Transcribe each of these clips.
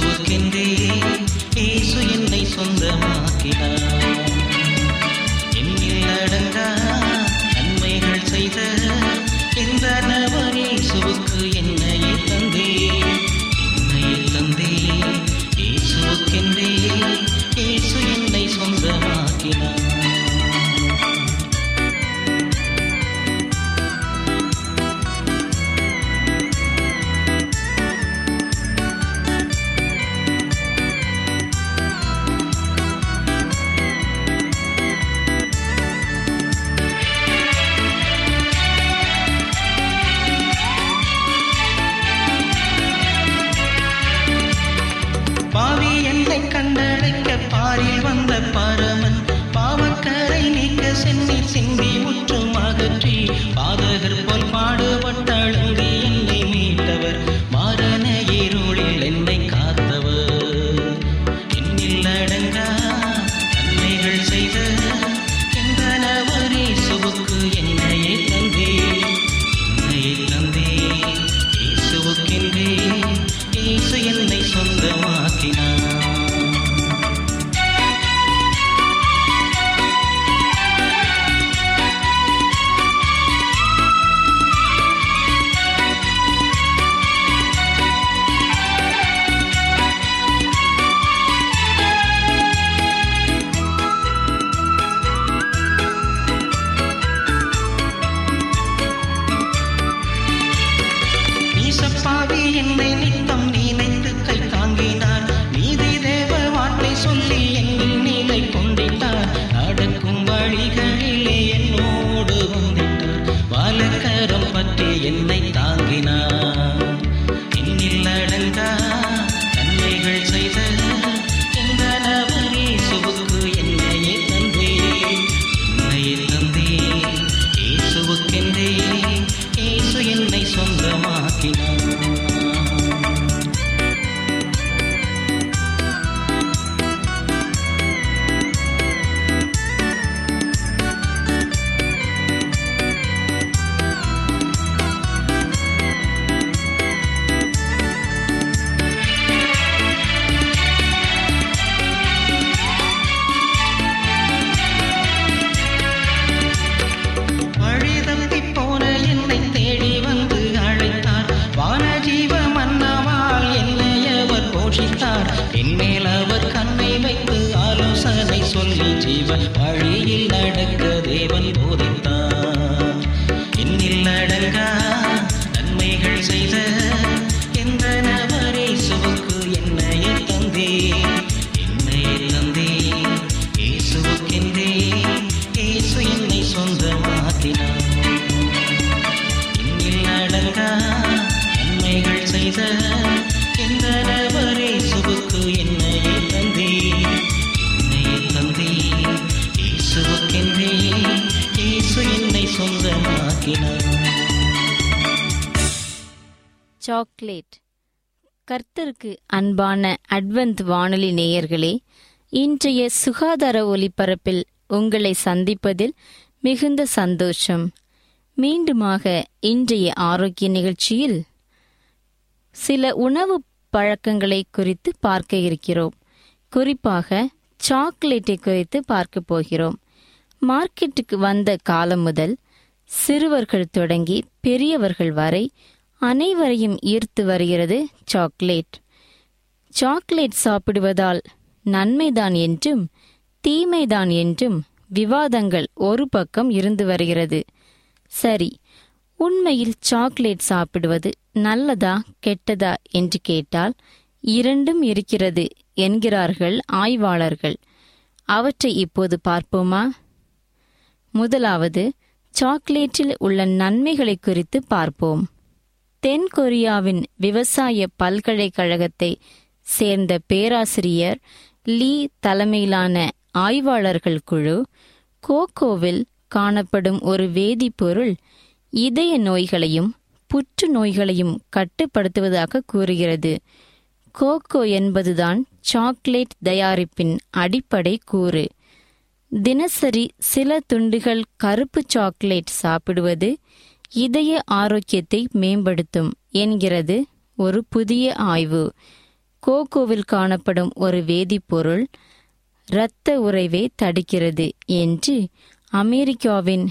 suicide. Chocolate கர்த்தருக்கு அன்பான Advent வானொலி நேயர்களே இன்றைய சுகாதார ஒலிபரப்பில் உங்களை சந்திப்பதில் மிகுந்த சந்தோஷம். மீண்டுமாக இன்றைய ஆரோக்கிய நிகழ்ச்சியில் சில உணவு பழக்கங்களை குறித்து பார்க்க இருக்கிறோம். குறிப்பாக சாக்லேட்டை குறித்து பார்க்க போகிறோம். மார்க்கெட்டுக்கு வந்த காலம் முதல் சிறுவர்கள் தொடங்கி பெரியவர்கள் வரை அனைவரையும் ஈர்த்து வருகிறது சாக்லேட். சாக்லேட் சாப்பிடுவதால் நன்மைதான் என்றும் தீமைதான் என்றும் விவாதங்கள் ஒரு பக்கம் இருந்து வருகிறது. சரி உண்மையில் சாக்லேட் சாப்பிடுவது நல்லதா கெட்டதா என்று கேட்டால் இரண்டும் இருக்கிறது என்கிறார்கள் ஆய்வாளர்கள். அவற்றை இப்போது பார்ப்போமா? முதலாவது சாக்லேட்டில் உள்ள நன்மைகளை குறித்து பார்ப்போம். தென்கொரியாவின் விவசாய பல்கலைக்கழகத்தை சேர்ந்த பேராசிரியர் லீ தலைமையிலான ஆய்வாளர்கள் குழு கோகோவில் காணப்படும் ஒரு வேதிப்பொருள் இதய நோய்களையும் புற்று நோய்களையும் கட்டுப்படுத்துவதாக கூறுகிறது. கோகோ என்பதுதான் சாக்லேட் தயாரிப்பின் அடிப்படை கூறு. தினசரி சில துண்டுகள் கருப்பு சாக்லேட் சாப்பிடுவது இதய ஆரோக்கியத்தை மேம்படுத்தும் என்கிறது ஒரு புதிய ஆய்வு. கோகோவில் காணப்படும் ஒரு வேதிப்பொருள் இரத்த உறைவை தடுக்கிறது என்று அமெரிக்காவின்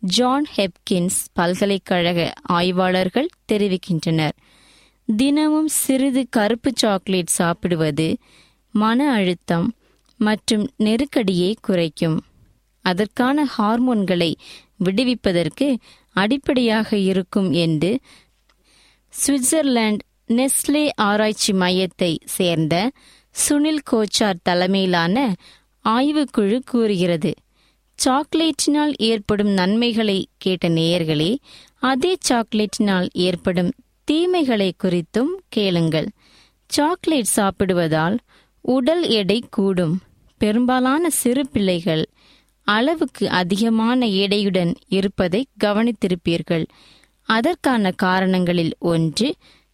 ஜான் ஹெப்கின்ஸ் பல்கலைக்கழக ஆய்வாளர்கள் தெரிவிக்கின்றனர். தினமும் சிறிது கருப்பு சாக்லேட் சாப்பிடுவது மன அழுத்தம் மற்றும் நெருக்கடியை குறைக்கும். அதற்கான ஹார்மோன்களை விடுவிப்பதற்கு அடிப்படையாக இருக்கும் என்று சுவிட்சர்லாந்து நெஸ்லே ஆராய்ச்சி மையத்தை சேர்ந்த சுனில் கோச்சார் தலைமையிலான ஆய்வுக்குழு கூறுகிறது. சாக்லேட்டினால் ஏற்படும் நன்மைகளை கேட்ட நேயர்களே அதே சாக்லேட்டினால் ஏற்படும் தீமைகளை குறித்தும் கேளுங்கள். சாக்லேட் சாப்பிடுவதால் உடல் எடை கூடும். பெரும்பாலான சிறு பிள்ளைகள் அளவுக்கு அதிகமான எடையுடன் இருப்பதை கவனித்திருப்பீர்கள். அதற்கான காரணங்களில் ஒன்று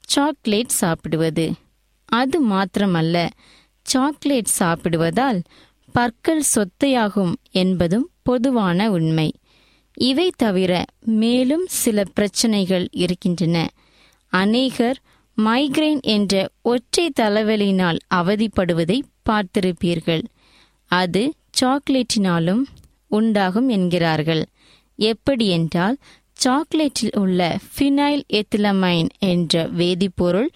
சாக்லேட் சாப்பிடுவது. அது மாத்திரமல்ல சாக்லேட் சாப்பிடுவதால் பற்கள் சொத்தையாகும் என்பதும் பொதுவான உண்மை. இவை தவிர மேலும் சில பிரச்சனைகள் இருக்கின்றன. அநேகர் மைக்ரைன் என்ற ஒற்றை தலைவலியினால் அவதிப்படுவதை பார்த்திருப்பீர்கள். அது சாக்லேட்டினாலும் உண்டாகும் என்கிறார்கள். எப்படி என்றால் சாக்லேட்டில் உள்ள ஃபினைல் எத்திலமைன் என்ற வேதிப்பொருள்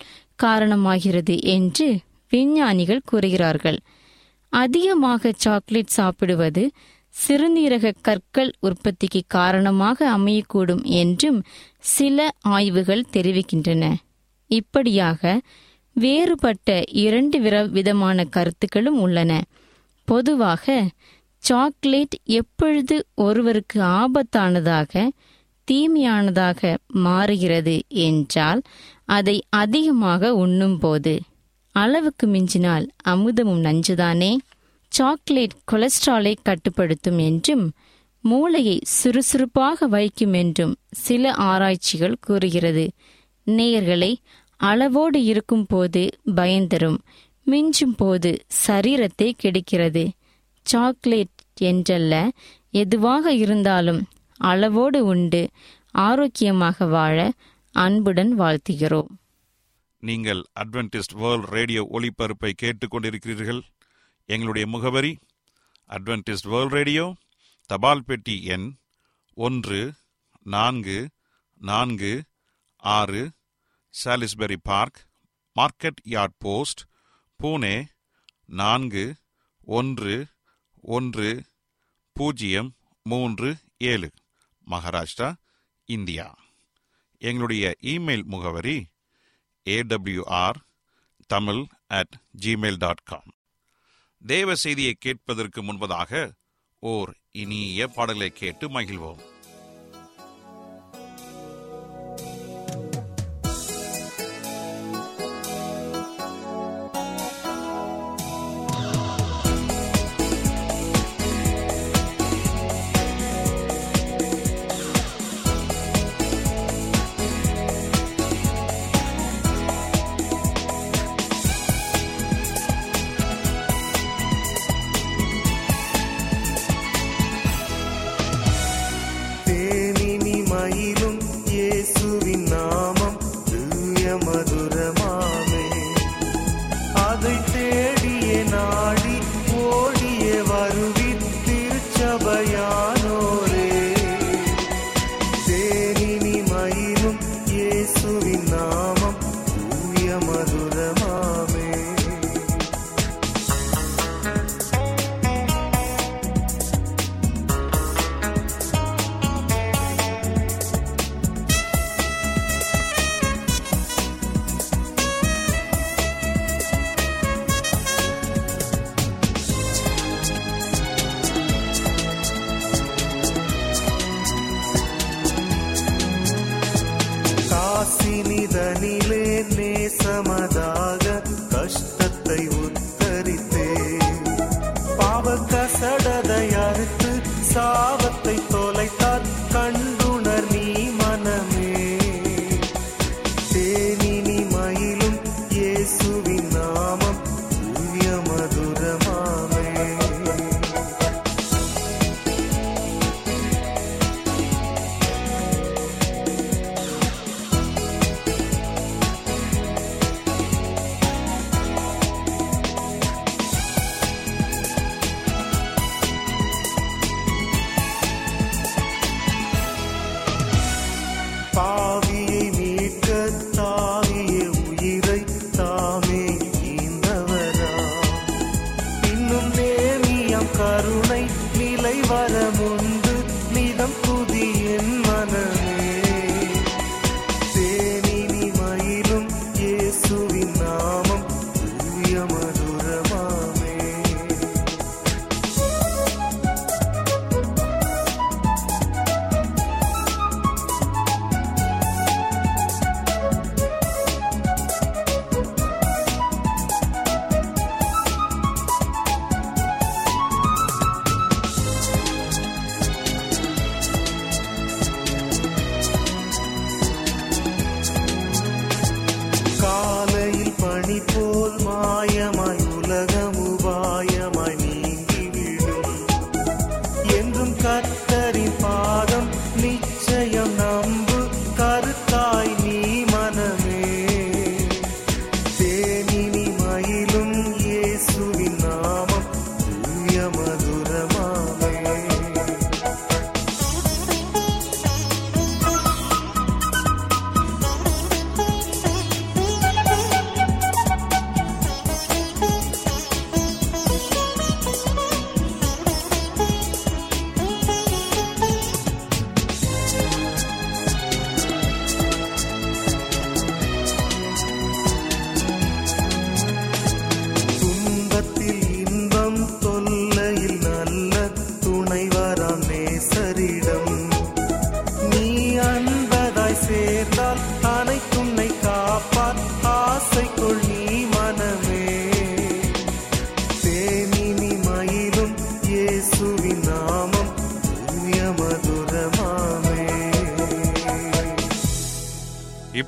காரணமாகிறது என்று விஞ்ஞானிகள் கூறுகிறார்கள். அதிகமாக சாக்லேட் சாப்பிடுவது சிறுநீரக கற்கள் உற்பத்திக்கு காரணமாக அமையக்கூடும் என்றும் சில ஆய்வுகள் தெரிவிக்கின்றன. இப்படியாக வேறுபட்ட இரண்டு விர- விதமான கருத்துக்களும் உள்ளன. பொதுவாக சாக்லேட் எப்பொழுது ஒருவருக்கு ஆபத்தானதாக தீமையானதாக மாறுகிறது என்றால் அதை அதிகமாக உண்ணும்போது அளவுக்கு மிஞ்சினால் அமுதமும் நஞ்சுதானே? சாக்லேட் கொலஸ்ட்ராலை கட்டுப்படுத்தும் என்றும் மூளையை சுறுசுறுப்பாக வைக்கும் என்றும் சில ஆராய்ச்சிகள் கூறுகிறது. நேயர்களை அளவோடு இருக்கும் போது பயந்தரும் மிஞ்சும் போது சரீரத்தை கெடுக்கிறது. சாக்லேட் என்றல்ல எதுவாக இருந்தாலும் அளவோடு உண்டு ஆரோக்கியமாக வாழ அன்புடன் வாழ்த்துகிறோம். நீங்கள் அட்வென்டிஸ்ட் வேர்ல்ட் ரேடியோ ஒளிபரப்பை கேட்டுக்கொண்டிருக்கிறீர்கள். எங்களுடைய முகவரி அட்வென்டிஸ்ட் வேர்ல்ட் ரேடியோ தபால் பெட்டி எண் ஒன்று நான்கு நான்கு ஆறு Salisbury park market yard post Pune நான்கு ஒன்று ஒன்று பூஜ்ஜியம் மூன்று ஏழு. மகாராஷ்டிரா இந்தியா. எங்களுடைய இமெயில் முகவரி AWR Tamil at Gmail dot com தேவ செய்தியை கேட்பதற்கு முன்பதாக ஓர் இனிய பாடலை கேட்டு மகிழ்வோம்.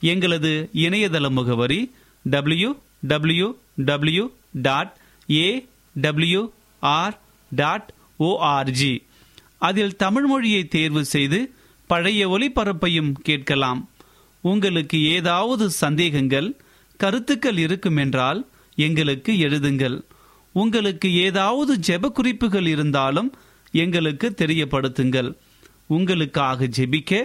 எங்களது இணையதள முகவரி W W W dot A W R dot ORG அதில் தமிழ் மொழியை தேர்வு செய்து பழைய ஒளிபரப்பையும் கேட்கலாம். உங்களுக்கு ஏதாவது சந்தேகங்கள் கருத்துக்கள் இருக்குமென்றால் எங்களுக்கு எழுதுங்கள். உங்களுக்கு ஏதாவது ஜெப குறிப்புகள் இருந்தாலும் எங்களுக்கு தெரியப்படுத்துங்கள். உங்களுக்காக ஜெபிக்க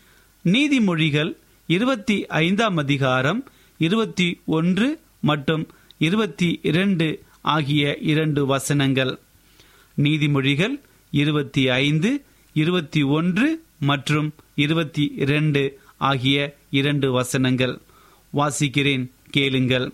நீதிமொழிகள் இருபத்தி ஐந்தாம் அதிகாரம் இருபத்தி ஒன்று மற்றும் இருபத்தி இரண்டு ஆகிய இரண்டு வசனங்கள். நீதிமொழிகள் இருபத்தி ஐந்து இருபத்தி ஒன்று மற்றும் இருபத்தி இரண்டு ஆகிய இரண்டு வசனங்கள். வாசிக்கிறேன் கேளுங்கள்.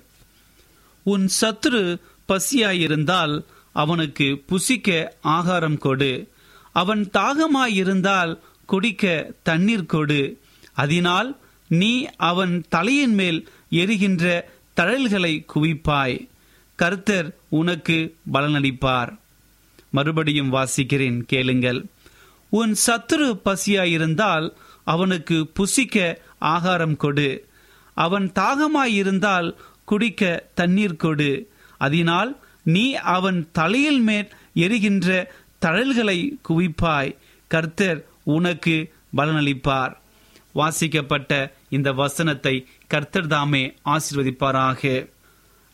உன் சத்ரு பசியாயிருந்தால் அவனுக்கு புசிக்க ஆகாரம் கொடு. அவன் தாகமாயிருந்தால் குடிக்க தண்ணீர் கொடு. அதனால் நீ அவன் தலையின் மேல் எரிகின்ற தழல்களை குவிப்பாய். கர்த்தர் உனக்கு பலனளிப்பார். மறுபடியும் வாசிக்கிறேன் கேளுங்கள். உன் சத்துரு பசியாயிருந்தால் அவனுக்கு புசிக்க ஆகாரம் கொடு. அவன் தாகமாயிருந்தால் குடிக்க தண்ணீர் கொடு. அதனால் நீ அவன் தலையில் மேல் எரிகின்ற தழல்களை குவிப்பாய். கர்த்தர் உனக்கு பலனளிப்பார். வாசிக்கப்பட்ட இந்த வசனத்தை கர்த்தர் தாமே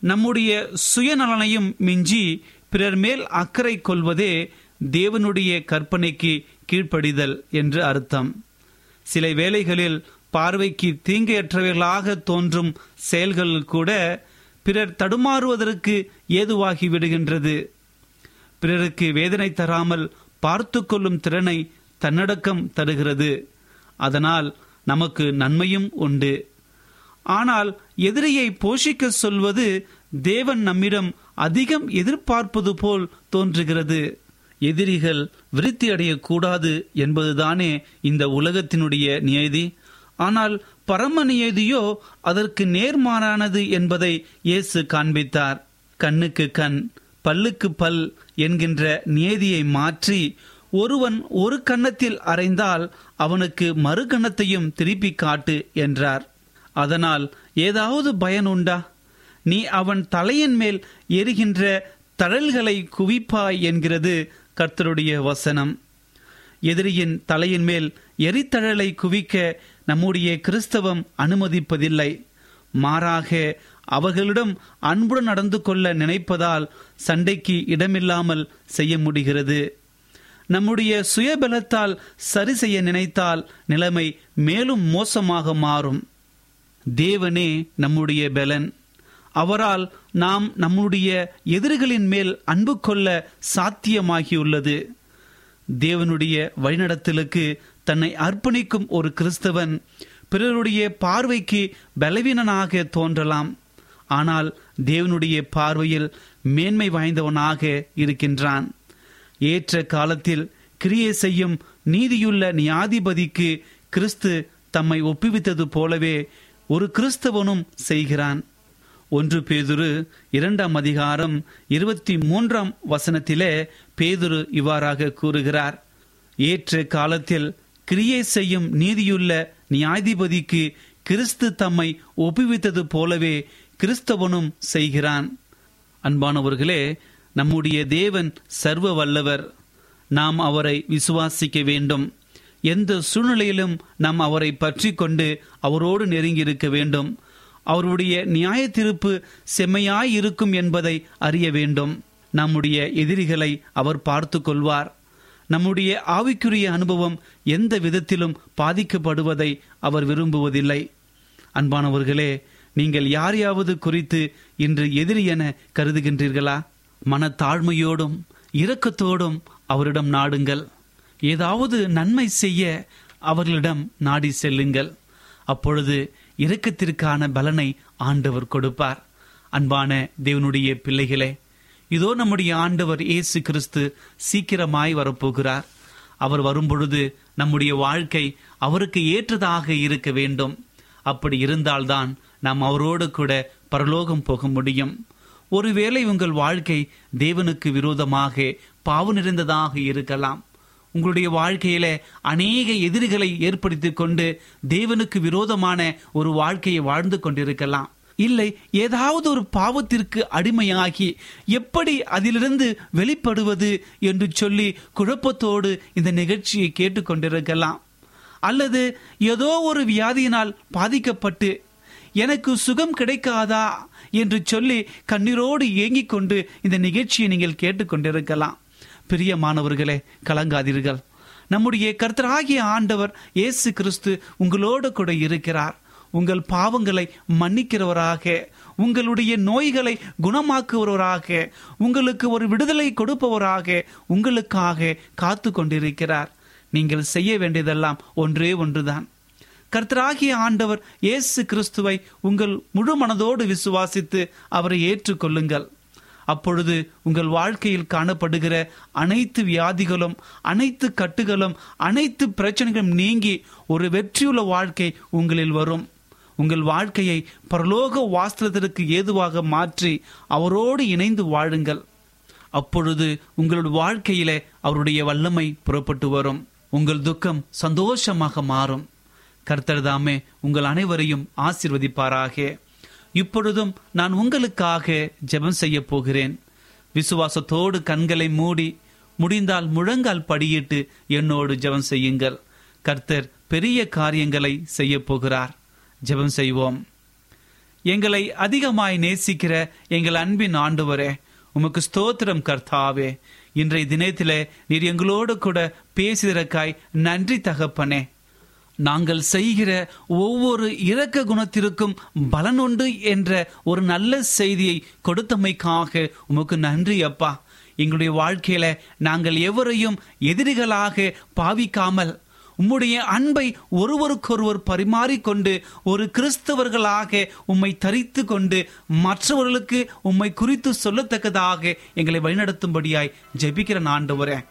நம்முடைய சுயநலனையும் மிஞ்சி பிறர் மேல் அக்கறை கொள்வதே தேவனுடைய கற்பனைக்கு கீழ்ப்படிதல் என்று அர்த்தம். சில வேளைகளில் பார்வைக்கு தீங்கையற்றவைகளாக தோன்றும் செயல்கள் கூட பிறர் தடுமாறுவதற்கு ஏதுவாகி விடுகின்றது. பிறருக்கு வேதனை தராமல் பார்த்து கொள்ளும் திறனை தன்னடக்கம் தருகிறது. அதனால் நமக்கு நன்மையும் உண்டு. ஆனால் எதிரியை போஷிக்க சொல்வது தேவன் நம்மிடம் அதிகம் எதிர்பார்ப்பது போல் தோன்றுகிறது. எதிரிகள் விருத்தி அடையக்கூடாது என்பதுதானே இந்த உலகத்தினுடைய நியதி. ஆனால் பரம நியதியோ அதற்கு நேர்மாறானது என்பதை இயேசு காண்பித்தார். கண்ணுக்கு கண் பல்லுக்கு பல் என்கின்ற நியதியை மாற்றி ஒருவன் ஒரு கன்னத்தில் அறைந்தால் அவனுக்கு மறு கன்னத்தையும் திருப்பி காட்டு என்றார். அதனால் ஏதாவது பயன் உண்டா? நீ அவன் தலையின் மேல் எரிகின்ற தழல்களை குவிப்பாய் என்கிறது கர்த்தருடைய வசனம். எதிரியின் தலையின் மேல் எரித்தழலை குவிக்க நம்முடைய கிறிஸ்தவம் அனுமதிப்பதில்லை. மாறாக அவர்களிடம் அன்புடன் நடந்து கொள்ள நினைப்பதால் சண்டைக்கு இடமில்லாமல் செய்ய முடிகிறது. நம்முடைய சுயபலத்தால் சரி செய்ய நினைத்தால் நிலைமை மேலும் மோசமாக மாறும். தேவனே நம்முடைய பலன். அவரால் நாம் நம்முடைய எதிரிகளின் மேல் அன்பு கொள்ள சாத்தியமாகியுள்ளது. தேவனுடைய வழிநடத்தலுக்கு தன்னை அர்ப்பணிக்கும் ஒரு கிறிஸ்தவன் பிறருடைய பார்வைக்கு பலவீனனாக தோன்றலாம். ஆனால் தேவனுடைய பார்வையில் மேன்மை வாய்ந்தவனாக இருக்கின்றான். ஏற்ற காலத்தில் கிரியை செய்யும் நீதியுள்ள நியாதிபதிக்கு கிறிஸ்து தம்மை ஒப்புவித்தது போலவே ஒரு கிறிஸ்தவனும் செய்கிறான். ஒன்று பேதுரு இரண்டாம் அதிகாரம் இருபத்தி மூன்றாம் வசனத்திலே பேதுரு இவ்வாறாக கூறுகிறார். ஏற்ற காலத்தில் கிரியை செய்யும் நீதியுள்ள நியாயாதிபதிக்கு கிறிஸ்து தம்மை ஒப்புவித்தது போலவே கிறிஸ்தவனும் செய்கிறான். அன்பானவர்களே நம்முடைய தேவன் சர்வ வல்லவர் நாம் அவரை விசுவாசிக்க வேண்டும். எந்த சூழ்நிலையிலும் நாம் அவரை பற்றி கொண்டு அவரோடு நெருங்கி இருக்க வேண்டும். அவருடைய நியாய திருப்பு செம்மையாய் இருக்கும் என்பதை அறிய வேண்டும். நம்முடைய எதிரிகளை அவர் பார்த்து கொள்வார். நம்முடைய ஆவிக்குரிய அனுபவம் எந்த விதத்திலும் பாதிக்கப்படுவதை அவர் விரும்புவதில்லை. அன்பானவர்களே நீங்கள் யாரையாவது குறித்து இன்று எதிரி என கருதுகின்றீர்களா? மனத்தாழ்மையோடும் இரக்கத்தோடும் அவரிடம் நாடுங்கள். ஏதாவது நன்மை செய்ய அவர்களிடம் நாடி செல்லுங்கள். அப்பொழுது இரக்கத்திற்கான பலனை ஆண்டவர் கொடுப்பார். அன்பான தேவனுடைய பிள்ளைகளே இதோ நம்முடைய ஆண்டவர் இயேசு கிறிஸ்து சீக்கிரமாய் வரப்போகிறார். அவர் வரும்பொழுது நம்முடைய வாழ்க்கை அவருக்கு ஏற்றதாக இருக்க வேண்டும். அப்படி இருந்தால்தான் நாம் அவரோடு கூட பரலோகம் போக முடியும். ஒருவேளை உங்கள் வாழ்க்கை தேவனுக்கு விரோதமாக பாவு நிறைந்ததாக இருக்கலாம். உங்களுடைய வாழ்க்கையில அநேக எதிரிகளை ஏற்படுத்தி கொண்டு தேவனுக்கு விரோதமான ஒரு வாழ்க்கையை வாழ்ந்து கொண்டிருக்கலாம். இல்லை ஏதாவது ஒரு பாவத்திற்கு அடிமையாகி எப்படி அதிலிருந்து வெளிப்படுவது என்று சொல்லி குழப்பத்தோடு இந்த நிகழ்ச்சியை கேட்டுக்கொண்டிருக்கலாம் அல்லது ஏதோ ஒரு வியாதியினால் பாதிக்கப்பட்டு எனக்கு சுகம் கிடைக்காதா என்று சொல்லி கண்ணீரோடு ஏங்கிக் கொண்டு இந்த நிகழ்ச்சியை நீங்கள் கேட்டுக்கொண்டிருக்கலாம். பிரியமானவர்களே கலங்காதீர்கள். நம்முடைய கர்த்தராகிய ஆண்டவர் இயேசு கிறிஸ்து உங்களோடு கூட இருக்கிறார். உங்கள் பாவங்களை மன்னிக்கிறவராக உங்களுடைய நோய்களை குணமாக்குவராக உங்களுக்கு ஒரு விடுதலை கொடுப்பவராக உங்களுக்காக காத்து கொண்டிருக்கிறார் நீங்கள் செய்ய வேண்டியதெல்லாம் ஒன்றே ஒன்றுதான். கர்த்தராகிய ஆண்டவர் இயேசு கிறிஸ்துவை உங்கள் முழு மனதோடு விசுவாசித்து அவரை ஏற்றுக்கொள்ளுங்கள். அப்பொழுது உங்கள் வாழ்க்கையில் காணப்படுகிற அனைத்து வியாதிகளும் அனைத்து கட்டுகளும் அனைத்து பிரச்சனைகளும் நீங்கி ஒரு வெற்றியுள்ள வாழ்க்கை உங்களில் வரும். உங்கள் வாழ்க்கையை பரலோக வாஸ்திரத்திற்கு ஏதுவாக மாற்றி அவரோடு இணைந்து வாழுங்கள். அப்பொழுது உங்களுடைய வாழ்க்கையிலே அவருடைய வல்லமை புறப்பட்டு வரும். உங்கள் துக்கம் சந்தோஷமாக மாறும். கர்த்தர் தாமே உங்கள் அனைவரையும் ஆசிர்வதிப்பாராக. இப்பொழுதும் நான் உங்களுக்காக ஜெபம் செய்ய போகிறேன். விசுவாசத்தோடு கண்களை மூடி முடிந்தால் முழங்கால் படியிட்டு என்னோடு ஜெபம் செய்யுங்கள். கர்த்தர் பெரிய காரியங்களை செய்ய போகிறார். ஜெபம் செய்வோம். எங்களை அதிகமாய் நேசிக்கிற எங்கள் அன்பின் ஆண்டவரே உமக்கு ஸ்தோத்திரம் கர்த்தாவே. இன்றைய தினத்திலே நீர் எங்களோடு கூட பேசுகிறக்காய் நன்றி தகப்பனே. நாங்கள் செய்கிற ஒவ்வொரு இரக்க குணத்திற்கும் பலனுண்டு என்ற ஒரு நல்ல செய்தியை கொடுத்தமைக்காக உமக்கு நன்றி அப்பா. எங்களுடைய வாழ்க்கையில நாங்கள் எவரையும் எதிரிகளாக பாவிக்காமல் உம்முடைய அன்பை ஒருவருக்கொருவர் பரிமாறிக்கொண்டு ஒரு கிறிஸ்தவர்களாக உம்மை தரித்து கொண்டு மற்றவர்களுக்கு உம்மை குறித்து சொல்லத்தக்கதாக எங்களை வழிநடத்தும்படியாய் ஜெபிக்கிற வரேன்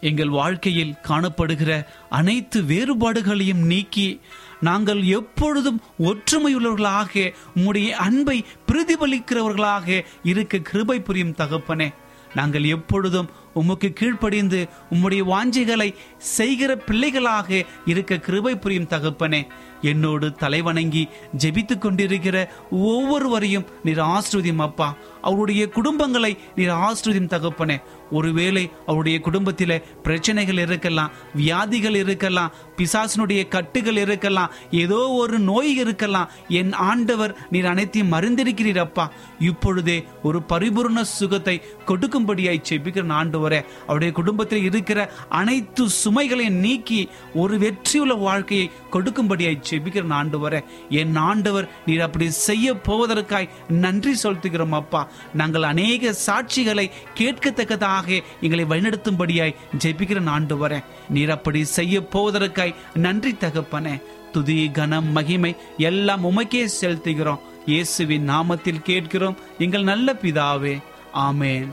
எங்கள் வாழ்க்கையில் காணப்படுகிற அனைத்து வேறுபாடுகளையும் நீக்கி நாங்கள் எப்பொழுதும் ஒற்றுமையுள்ளவர்களாக உம்முடைய அன்பை பிரதிபலிக்கிறவர்களாக இருக்க கிருபை புரியும் தகப்பனே. நாங்கள் எப்பொழுதும் உமக்கு கீழ்ப்படிந்து உம்முடைய வாஞ்சைகளை செய்கிற பிள்ளைகளாக இருக்க கிருபை புரியும் தகப்பனே. என்னோடு தலைவணங்கி ஜெபித்து கொண்டிருக்கிற ஒவ்வொருவரையும் நீர் ஆஸ்ருதியும் அப்பா. அவருடைய குடும்பங்களை நீர் ஆஸ்ருதியும் தகப்பனே. ஒருவேளை அவருடைய குடும்பத்தில் பிரச்சனைகள் இருக்கலாம் வியாதிகள் இருக்கலாம் பிசாசனுடைய கட்டுகள் இருக்கலாம் ஏதோ ஒரு நோய் இருக்கலாம். என் ஆண்டவர் நீர் அனைத்தையும் மறந்திருக்கிறீர் அப்பா. இப்பொழுதே ஒரு பரிபூர்ண சுகத்தை கொடுக்கும்படியாய் செபிக்கிற ஆண்டவரே. அவருடைய குடும்பத்தில் இருக்கிற அனைத்து சுமைகளையும் நீக்கி ஒரு வெற்றியுள்ள வாழ்க்கையை கொடுக்கும்படியாய் செபிக்கிற ஆண்டவரே. என் ஆண்டவர் நீர் அப்படி செய்ய போவதற்காய் நன்றி செலுத்துகிறோம் அப்பா. நாங்கள் அநேக சாட்சிகளை கேட்கத்தக்கதாக எங்களை வழிநடத்தும்படியாய் ஜெபிக்கிற ஆண்டவரே நீர் அப்படி செய்ய போவதற்காய் நன்றி தகப்பனே. துதி கனம் மகிமை எல்லாம் உமக்கே செலுத்துகிறோம். இயேசுவின் நாமத்தில் கேட்கிறோம். எங்கள் நல்ல பிதாவே. ஆமேன்.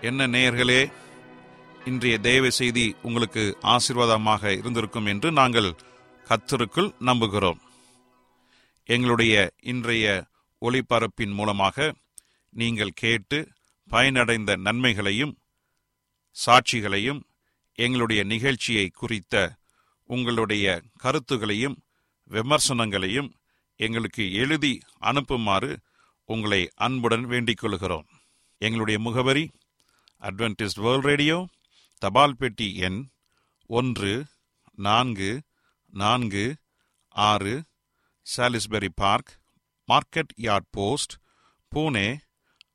என்ன நேயர்களே இன்றைய தேவ செய்தி உங்களுக்கு ஆசீர்வாதமாக இருந்திருக்கும் என்று நாங்கள் கத்தருக்குள் நம்புகிறோம். எங்களுடைய இன்றைய ஒளிபரப்பின் மூலமாக நீங்கள் கேட்டு பயனடைந்த நன்மைகளையும் சாட்சிகளையும் எங்களுடைய நிகழ்ச்சியை குறித்த உங்களுடைய கருத்துகளையும் விமர்சனங்களையும் எங்களுக்கு எழுதி அனுப்புமாறு உங்களை அன்புடன் வேண்டிக் கொள்கிறோம். எங்களுடைய முகவரி அட்வென்டிஸ்ட் வேர்ல்ட் ரேடியோ தபால் பெட்டி எண் ஒன்று நான்கு நான்கு ஆறு Salisbury park market yard post Pune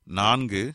நான்கு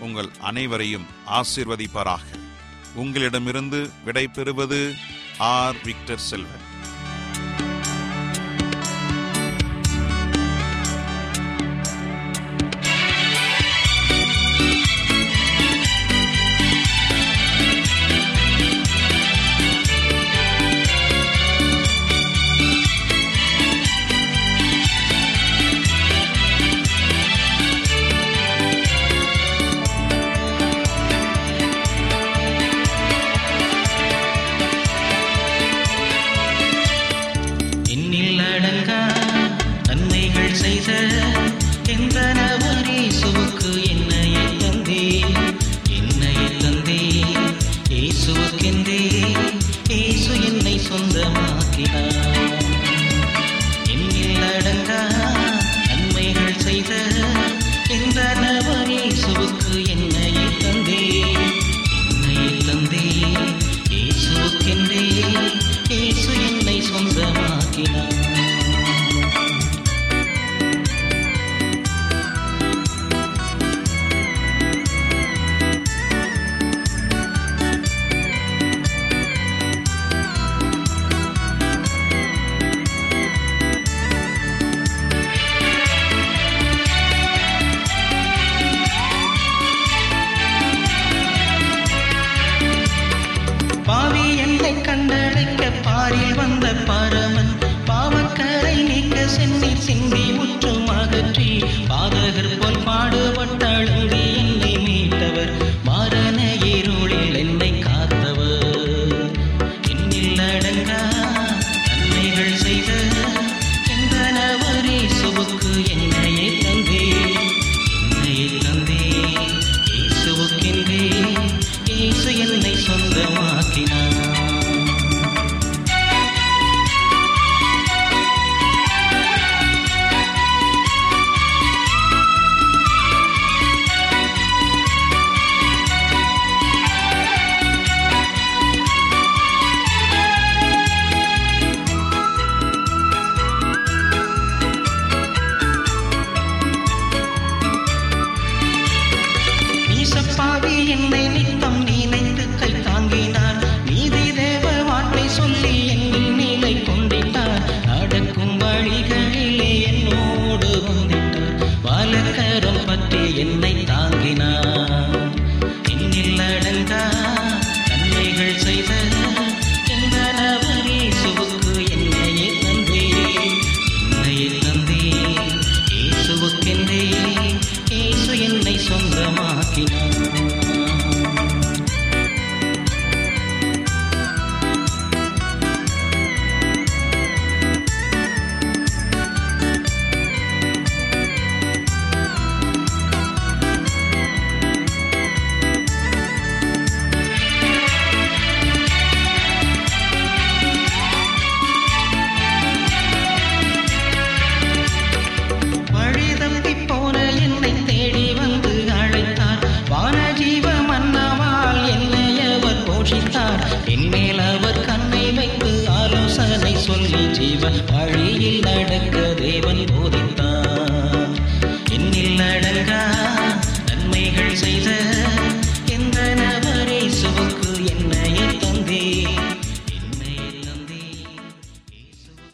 உங்கள் அனைவரையும் ஆசிர்வதிப்பாராக. உங்களிடமிருந்து விடை பெறுவது ஆர். விக்டர் செல்வன்.